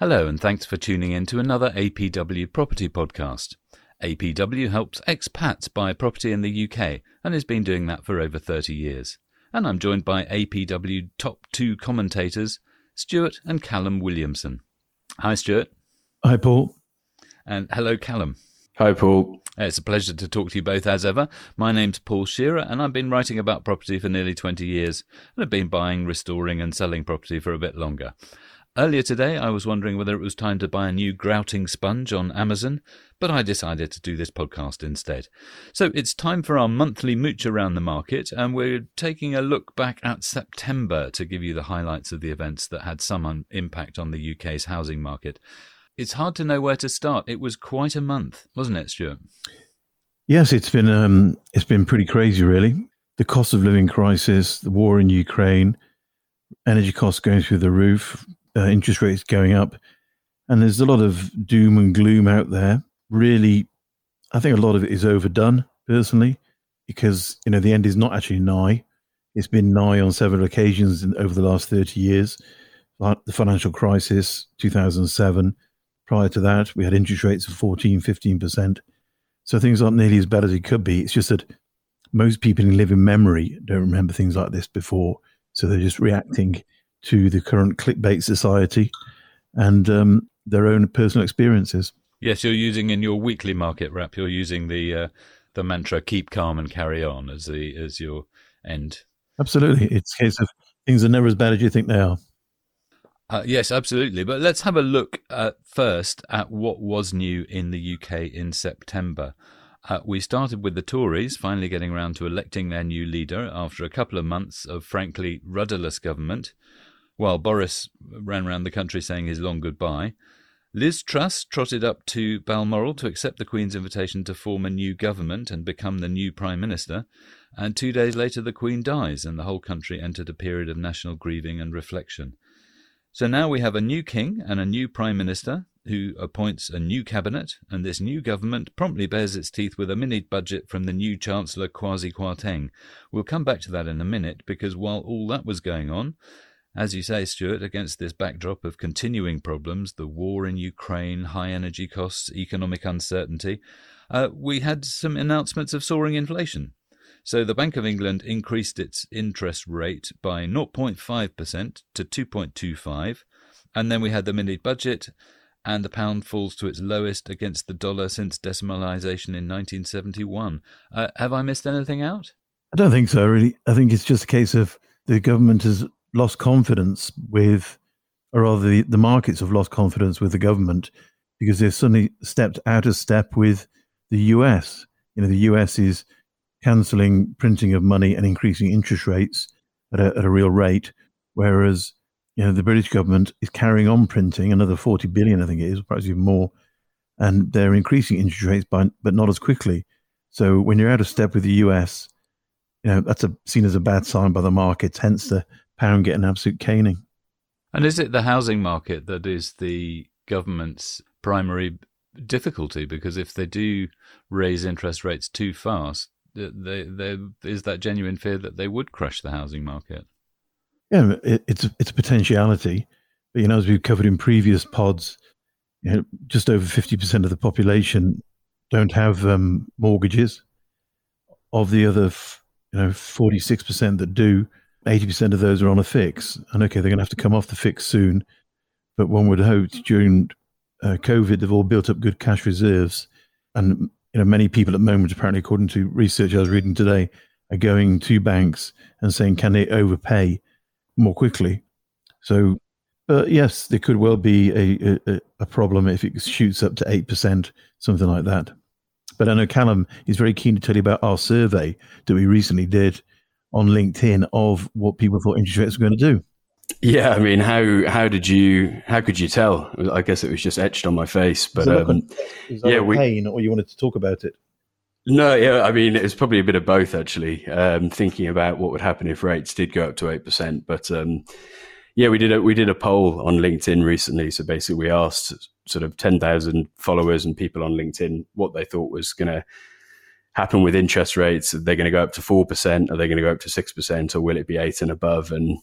Hello, and thanks for tuning in to another APW property podcast. APW helps expats buy property in the UK and has been doing that for over 30 years. And I'm joined by APW top two commentators, Stuart and Callum Williamson. Hi, Stuart. Hi, Paul. And hello, Callum. Hi, Paul. Uh, it's a pleasure to talk to you both as ever. My name's Paul Shearer, and I've been writing about property for nearly 20 years and have been buying, restoring, and selling property for a bit longer. Earlier today, I was wondering whether it was time to buy a new grouting sponge on Amazon, but I decided to do this podcast instead. So it's time for our monthly mooch around the market, and we're taking a look back at September to give you the highlights of the events that had some impact on the UK's housing market. It's hard to know where to start. It was quite a month, wasn't it, Stuart? Yes, it's been um, it's been pretty crazy, really. The cost of living crisis, the war in Ukraine, energy costs going through the roof, uh, interest rates going up, and there's a lot of doom and gloom out there. Really, I think a lot of it is overdone, personally, because you know the end is not actually nigh. It's been nigh on several occasions in, over the last thirty years. The financial crisis, two thousand seven. Prior to that, we had interest rates of 14, 15%. So things aren't nearly as bad as it could be. It's just that most people in living memory don't remember things like this before. So they're just reacting to the current clickbait society and um, their own personal experiences. Yes, you're using in your weekly market wrap. You're using the uh, the mantra "keep calm and carry on" as the as your end. Absolutely, it's a case of things are never as bad as you think they are. Uh, yes, absolutely. But let's have a look uh, first at what was new in the UK in September. Uh, we started with the Tories finally getting around to electing their new leader after a couple of months of frankly rudderless government. While Boris ran around the country saying his long goodbye, Liz Truss trotted up to Balmoral to accept the Queen's invitation to form a new government and become the new Prime Minister. And two days later, the Queen dies, and the whole country entered a period of national grieving and reflection. So now we have a new king and a new prime minister who appoints a new cabinet, and this new government promptly bares its teeth with a mini budget from the new Chancellor Kwasi Kwarteng. We'll come back to that in a minute because while all that was going on, as you say, Stuart, against this backdrop of continuing problems, the war in Ukraine, high energy costs, economic uncertainty, uh, we had some announcements of soaring inflation. So the Bank of England increased its interest rate by 0.5% to 2.25, and then we had the mini budget, and the pound falls to its lowest against the dollar since decimalisation in 1971. Uh, have I missed anything out? I don't think so, really. I think it's just a case of the government has lost confidence with, or rather, the, the markets have lost confidence with the government because they've suddenly stepped out of step with the US. You know, the US is cancelling printing of money and increasing interest rates at a, at a real rate, whereas you know the British government is carrying on printing another 40 billion, I think it is, perhaps even more, and they're increasing interest rates by, but not as quickly. So when you're out of step with the US, you know that's a, seen as a bad sign by the markets. Hence the pound getting absolute caning. And is it the housing market that is the government's primary difficulty? Because if they do raise interest rates too fast, they, is that genuine fear that they would crush the housing market? Yeah, it, it's it's a potentiality, but you know, as we've covered in previous pods, you know, just over fifty percent of the population don't have um, mortgages. Of the other, you know, forty six percent that do, 80% of those are on a fix. And okay, they're going to have to come off the fix soon. But one would hope during uh, COVID, they've all built up good cash reserves. And you know, many people at the moment, apparently, according to research I was reading today, are going to banks and saying, can they overpay more quickly? So, but yes, there could well be a, a, a problem if it shoots up to 8%, something like that. But I know Callum is very keen to tell you about our survey that we recently did on LinkedIn of what people thought interest rates were going to do. Yeah, I mean, how how did you how could you tell? I guess it was just etched on my face. But um, yeah, we, pain, or you wanted to talk about it? No, yeah, I mean, it's probably a bit of both actually. Um, thinking about what would happen if rates did go up to eight percent, but um, yeah, we did a we did a poll on LinkedIn recently. So basically, we asked sort of ten thousand followers and people on LinkedIn what they thought was going to happen with interest rates? Are they going to go up to 4%? Are they going to go up to 6%? Or will it be 8 and above? And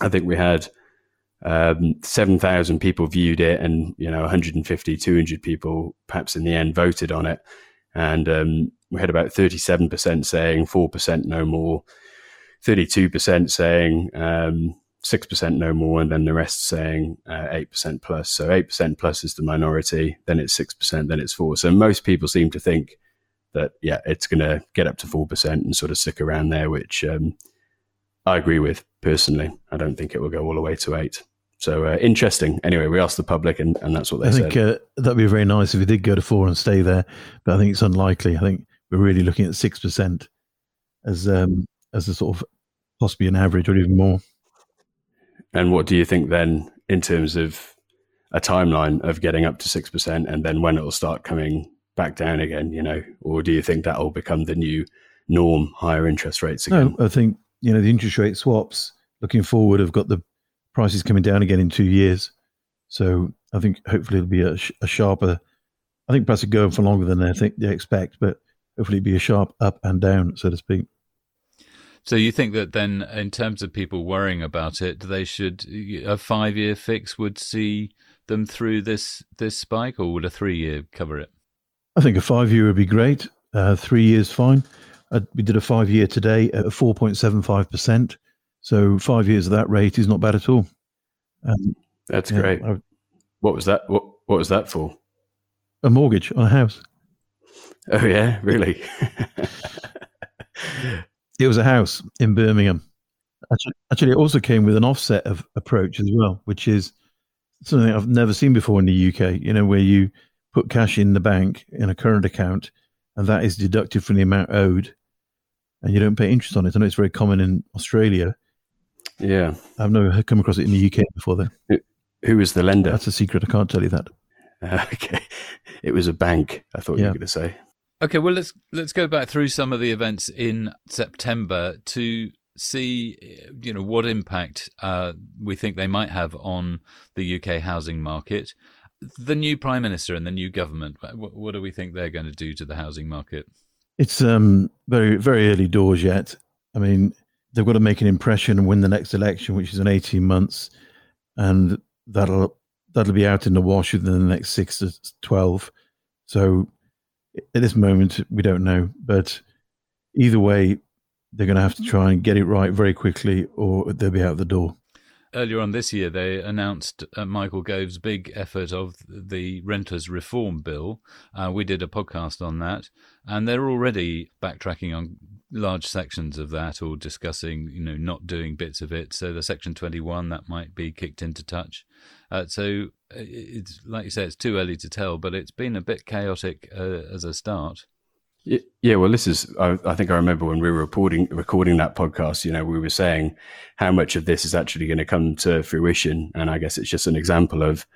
I think we had um, 7,000 people viewed it and, you know, 150, 200 people perhaps in the end voted on it. And um, we had about 37% saying 4% no more, 32% saying um, 6% no more, and then the rest saying uh, 8% plus. So 8% plus is the minority, then it's 6%, then it's 4 So most people seem to think that, yeah, it's going to get up to 4% and sort of stick around there, which um, I agree with personally. I don't think it will go all the way to 8 so uh, interesting. Anyway, we asked the public, and, and that's what they I said. I think uh, that'd be very nice if it did go to four and stay there, but I think it's unlikely. I think we're really looking at six percent as um, as a sort of possibly an average or even more. And what do you think then, in terms of a timeline of getting up to six percent, and then when it will start coming back down again? You know, or do you think that will become the new norm, higher interest rates again? No, I think you know the interest rate swaps looking forward have got the prices coming down again in two years. So I think hopefully it'll be a, a sharper. I think perhaps it go for longer than they think they expect, but hopefully it'll be a sharp up and down, so to speak. So you think that then, in terms of people worrying about it, they should a five-year fix would see them through this this spike, or would a three-year cover it? I think a five-year would be great. Uh, three years fine. Uh, we did a five-year today at four point seven five percent. So five years of that rate is not bad at all. Um, That's yeah, great. I, what was that? What What was that for? A mortgage on a house. Oh yeah, really? it was a house in Birmingham. Actually, actually, it also came with an offset of approach as well, which is something I've never seen before in the UK. You know, where you put cash in the bank in a current account, and that is deducted from the amount owed, and you don't pay interest on it. I know it's very common in Australia, yeah. I've never come across it in the UK before, though. Who, who was the lender? That's a secret. I can't tell you that. Uh, okay. It was a bank, I thought yeah. you were going to say. Okay, well let's let's go back through some of the events in September to see you know what impact uh, we think they might have on the UK housing market. The new prime minister and the new government, what, what do we think they're going to do to the housing market? It's um, very very early doors yet. I mean, they've got to make an impression and win the next election, which is in 18 months. And that'll that'll be out in the wash within the next six to 12. So at this moment, we don't know. But either way, they're going to have to try and get it right very quickly or they'll be out the door earlier on this year, they announced uh, Michael Gove's big effort of the renters reform bill. Uh, we did a podcast on that, and they're already backtracking on large sections of that or discussing, you know, not doing bits of it. So the Section 21 that might be kicked into touch. Uh, so uh, it's like you say, it's too early to tell, but it's been a bit chaotic uh, as a start. Yeah, well, this is. I, I, think I remember when we were reporting, recording that podcast. You know, we were saying how much of this is actually going to come to fruition, and I guess it's just an example of,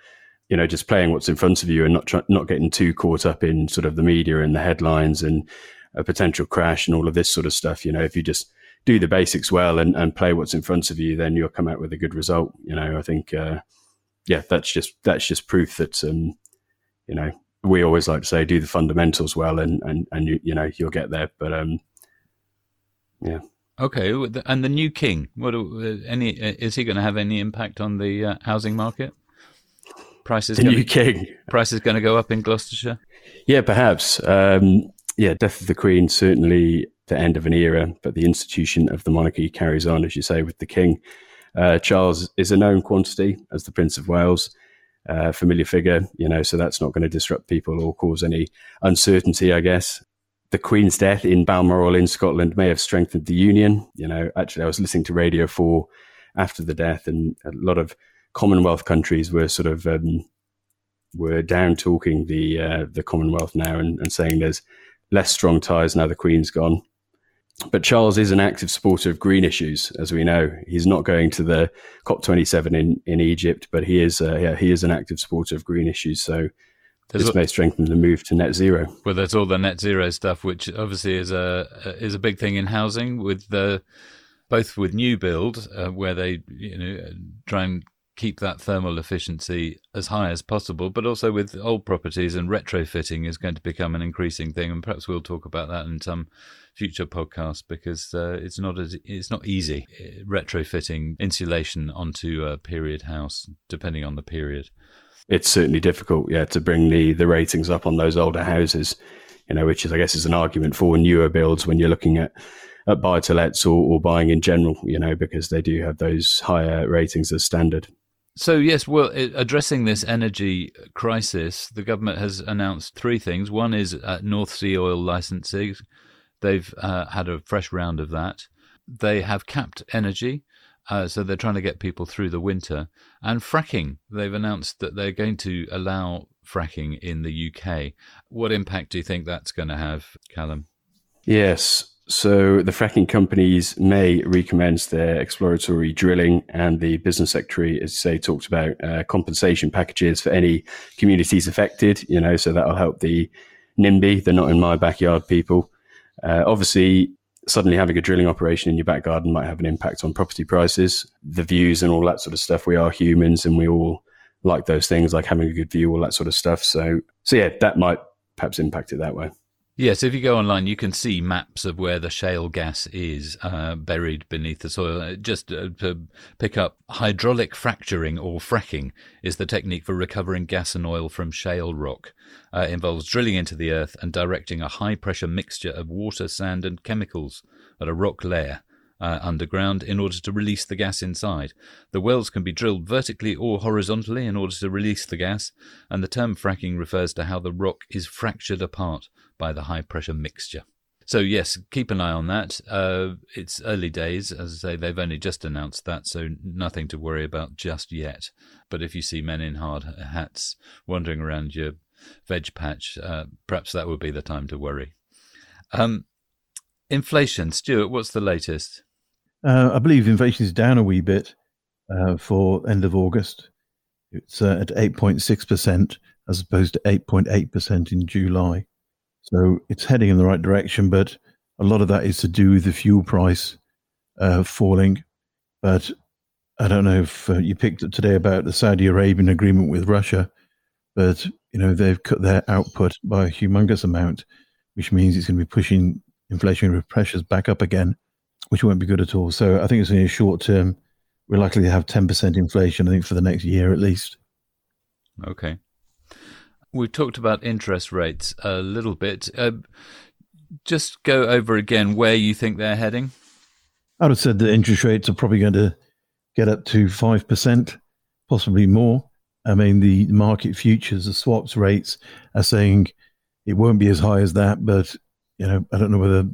you know, just playing what's in front of you and not try, not getting too caught up in sort of the media and the headlines and a potential crash and all of this sort of stuff. You know, if you just do the basics well and, and play what's in front of you, then you'll come out with a good result. You know, I think, uh, yeah, that's just that's just proof that, um, you know, we always like to say do the fundamentals well and and and you you know you'll get there but um yeah. Okay and the new king what any is he going to have any impact on the uh, housing market? Prices the new king. prices going to go up in gloucestershire? Yeah perhaps. Um yeah death of the queen certainly the end of an era but the institution of the monarchy carries on as you say with the king. Uh, charles is a known quantity as the prince of wales uh, familiar figure, you know, so that's not going to disrupt people or cause any uncertainty, I guess. The Queen's death in Balmoral in Scotland may have strengthened the Union. You know, actually, I was listening to Radio 4 after the death, and a lot of Commonwealth countries were sort of um, were down talking the uh, the Commonwealth now and, and saying there's less strong ties now the Queen's gone. But Charles is an active supporter of green issues, as we know. He's not going to the COP27 in, in Egypt, but he is uh, yeah, he is an active supporter of green issues. So there's this may strengthen the move to net zero. Well, there's all the net zero stuff, which obviously is a is a big thing in housing with the both with new build uh, where they you know try and keep that thermal efficiency as high as possible, but also with old properties and retrofitting is going to become an increasing thing. And perhaps we'll talk about that in some future podcast because uh, it's not as it's not easy uh, retrofitting insulation onto a period house, depending on the period. It's certainly difficult, yeah, to bring the the ratings up on those older houses. You know, which is I guess is an argument for newer builds when you're looking at at buy to lets or, or buying in general, you know, because they do have those higher ratings as standard. So, yes, well, addressing this energy crisis, the government has announced three things. One is uh, North Sea oil licensing. They've uh, had a fresh round of that. They have capped energy, uh, so they're trying to get people through the winter. And fracking, they've announced that they're going to allow fracking in the UK. What impact do you think that's going to have, Callum? Yes, so the fracking companies may recommence their exploratory drilling, and the business secretary, as you say, talked about uh, compensation packages for any communities affected. You know, so that'll help the NIMBY, the not in my backyard people. Uh, obviously, suddenly having a drilling operation in your back garden might have an impact on property prices, the views, and all that sort of stuff. We are humans, and we all like those things, like having a good view, all that sort of stuff. So, so yeah, that might perhaps impact it that way. Yes, if you go online, you can see maps of where the shale gas is uh, buried beneath the soil. Uh, just uh, to pick up, hydraulic fracturing or fracking is the technique for recovering gas and oil from shale rock. Uh, involves drilling into the earth and directing a high pressure mixture of water, sand, and chemicals at a rock layer uh, underground in order to release the gas inside. The wells can be drilled vertically or horizontally in order to release the gas, and the term fracking refers to how the rock is fractured apart by the high pressure mixture. So yes, keep an eye on that. Uh, it's early days, as I say. They've only just announced that, so nothing to worry about just yet. But if you see men in hard hats wandering around your veg patch, uh, perhaps that would be the time to worry. Um, inflation, Stuart. What's the latest? Uh, I believe inflation is down a wee bit uh, for end of August. It's uh, at 8.6% as opposed to 8.8% in July. So it's heading in the right direction, but a lot of that is to do with the fuel price uh, falling. But I don't know if uh, you picked up today about the Saudi Arabian agreement with Russia, but you know they've cut their output by a humongous amount, which means it's going to be pushing inflationary pressures back up again which won't be good at all. So I think it's only a short term. We're likely to have 10% inflation, I think, for the next year at least. Okay. We've talked about interest rates a little bit. Uh, just go over again where you think they're heading. I would have said that interest rates are probably going to get up to 5%, possibly more. I mean, the market futures, the swaps rates are saying it won't be as high as that, but, you know, I don't know whether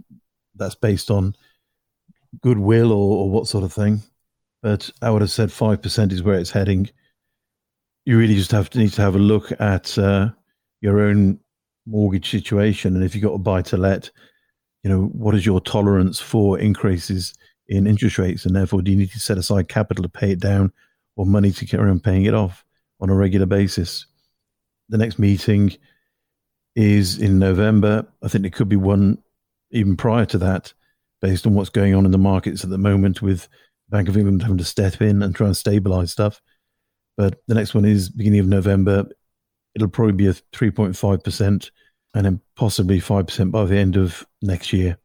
that's based on goodwill or, or what sort of thing. But I would have said five percent is where it's heading. You really just have to need to have a look at uh, your own mortgage situation, and if you've got a buy to let, you know what is your tolerance for increases in interest rates, and therefore do you need to set aside capital to pay it down, or money to carry on paying it off on a regular basis. The next meeting is in November. I think there could be one even prior to that based on what's going on in the markets at the moment with Bank of England having to step in and try and stabilize stuff. But the next one is beginning of November. It'll probably be a 3.5% and then possibly 5% by the end of next year.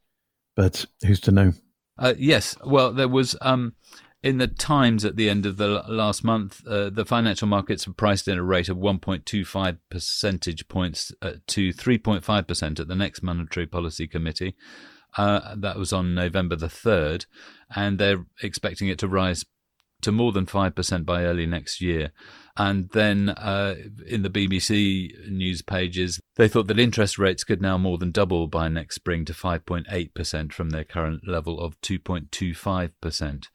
But who's to know? Uh, yes. Well, there was um, in the Times at the end of the last month, uh, the financial markets were priced in a rate of 1.25 percentage points uh, to 3.5% at the next Monetary Policy Committee. Uh, that was on November the 3rd, and they're expecting it to rise to more than 5% by early next year. And then uh, in the BBC news pages, they thought that interest rates could now more than double by next spring to 5.8% from their current level of 2.25%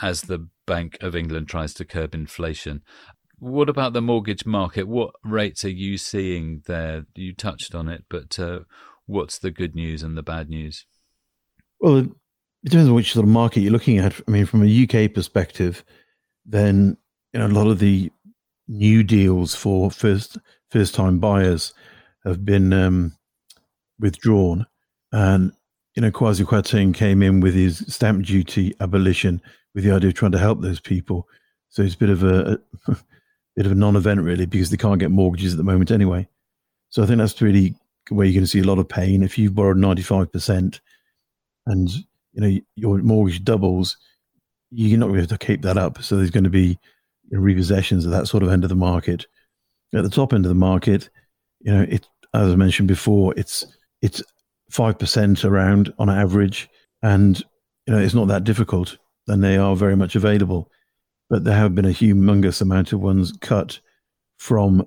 as the Bank of England tries to curb inflation. What about the mortgage market? What rates are you seeing there? You touched on it, but uh, what's the good news and the bad news? Well, it depends on which sort of market you're looking at. I mean, from a UK perspective, then you know a lot of the new deals for first first time buyers have been um, withdrawn, and you know Kwasi Kwarteng came in with his stamp duty abolition with the idea of trying to help those people. So it's a bit of a, a bit of a non-event really because they can't get mortgages at the moment anyway. So I think that's really where you're going to see a lot of pain. If you've borrowed 95% and you know your mortgage doubles, you're not going to be able to keep that up. So there's going to be repossessions at that sort of end of the market. At the top end of the market, you know, it as I mentioned before, it's it's five percent around on average, and you know it's not that difficult, and they are very much available. But there have been a humongous amount of ones cut from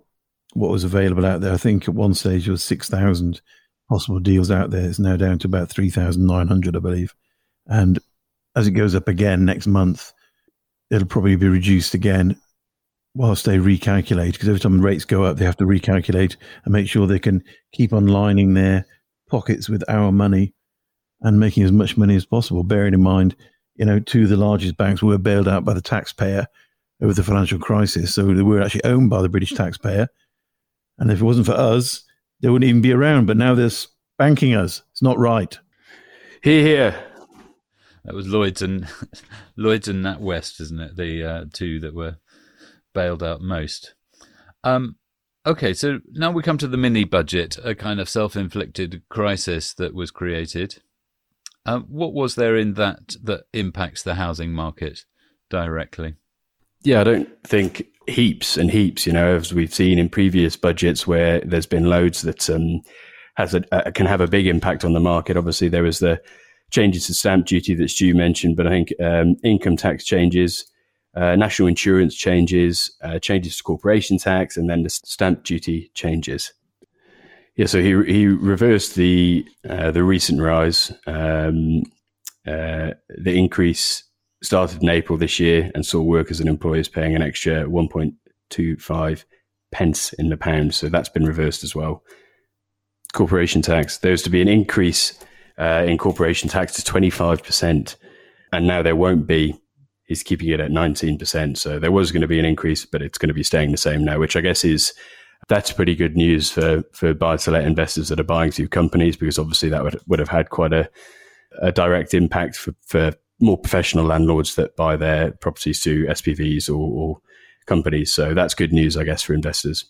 what was available out there. I think at one stage there was six thousand possible deals out there. It's now down to about three thousand nine hundred, I believe. And as it goes up again next month, it'll probably be reduced again whilst they recalculate. Because every time the rates go up, they have to recalculate and make sure they can keep on lining their pockets with our money and making as much money as possible. Bearing in mind, you know, two of the largest banks were bailed out by the taxpayer over the financial crisis, so they were actually owned by the British taxpayer. And if it wasn't for us, they wouldn't even be around. But now they're banking us. It's not right. Here, here. That was Lloyds and Lloyds and NatWest, isn't it? The uh, two that were bailed out most. Um, okay, so now we come to the mini budget, a kind of self-inflicted crisis that was created. Uh, what was there in that that impacts the housing market directly? Yeah, I don't think heaps and heaps. You know, as we've seen in previous budgets where there's been loads that um, has a, a, can have a big impact on the market. Obviously, there was the changes to stamp duty that Stu mentioned, but I think um, income tax changes, uh, national insurance changes, uh, changes to corporation tax, and then the stamp duty changes. Yeah, so he he reversed the uh, the recent rise. Um, uh, the increase started in April this year and saw workers and employers paying an extra 1.25 pence in the pound. So that's been reversed as well. Corporation tax. There's to be an increase uh, in corporation tax to 25%, and now there won't be. He's keeping it at 19%. So there was going to be an increase, but it's going to be staying the same now, which I guess is that's pretty good news for for buy to let investors that are buying through companies because obviously that would would have had quite a a direct impact for, for more professional landlords that buy their properties to SPVs or, or companies. So that's good news, I guess, for investors.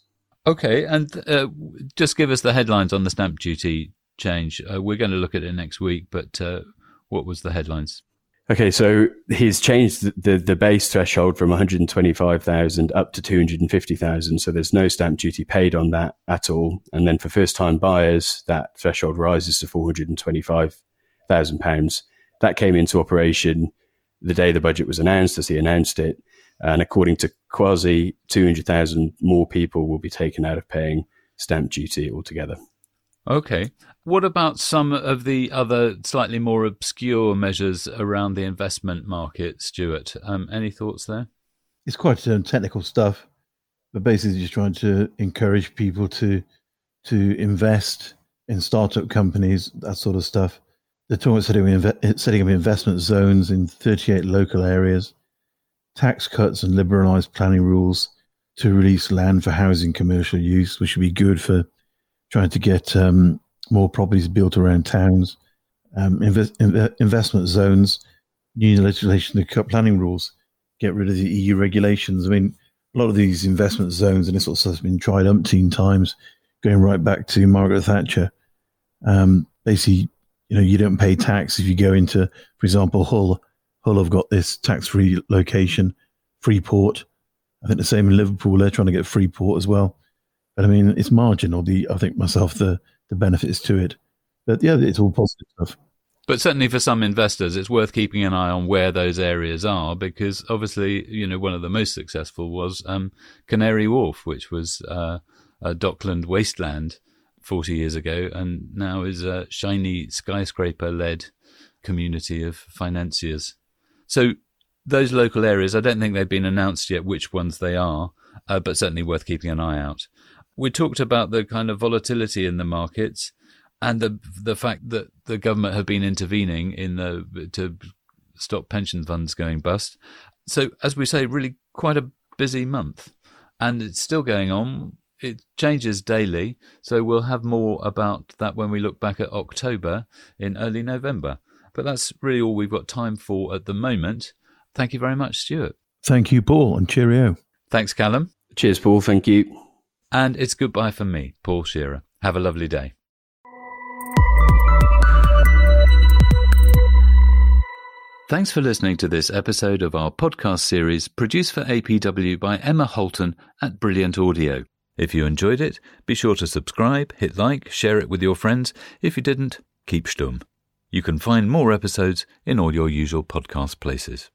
Okay, and uh, just give us the headlines on the stamp duty change. Uh, we're going to look at it next week, but uh, what was the headlines? Okay, so he's changed the, the, the base threshold from 125,000 up to 250,000. So there's no stamp duty paid on that at all. And then for first time buyers, that threshold rises to 425,000 pounds. That came into operation the day the budget was announced, as he announced it. And according to Kwasi, 200,000 more people will be taken out of paying stamp duty altogether. Okay. What about some of the other slightly more obscure measures around the investment market, Stuart? Um, any thoughts there? It's quite um, technical stuff, but basically just trying to encourage people to to invest in startup companies, that sort of stuff. They're talking about setting, setting up investment zones in 38 local areas, tax cuts and liberalised planning rules to release land for housing commercial use, which would be good for trying to get um, more properties built around towns, um, invest, investment zones, new legislation to cut planning rules, get rid of the EU regulations. I mean, a lot of these investment zones and this sort of stuff has been tried umpteen times, going right back to Margaret Thatcher. Um, basically, you know, you don't pay tax if you go into, for example, Hull. Hull have got this tax-free location, Freeport. I think the same in Liverpool. They're trying to get Freeport as well. But I mean, it's marginal. The I think myself the the benefits to it. But yeah, it's all positive stuff. But certainly for some investors, it's worth keeping an eye on where those areas are because obviously, you know, one of the most successful was um, Canary Wharf, which was uh, a dockland wasteland 40 years ago and now is a shiny skyscraper led community of financiers. So those local areas, I don't think they've been announced yet which ones they are, uh, but certainly worth keeping an eye out. We talked about the kind of volatility in the markets and the the fact that the government have been intervening in the to stop pension funds going bust. So as we say, really quite a busy month, and it's still going on it changes daily, so we'll have more about that when we look back at October in early November. But that's really all we've got time for at the moment. Thank you very much, Stuart. Thank you, Paul, and cheerio. Thanks, Callum. Cheers, Paul. Thank you. And it's goodbye from me, Paul Shearer. Have a lovely day. Thanks for listening to this episode of our podcast series produced for APW by Emma Holton at Brilliant Audio. If you enjoyed it, be sure to subscribe, hit like, share it with your friends. If you didn't, keep stum. You can find more episodes in all your usual podcast places.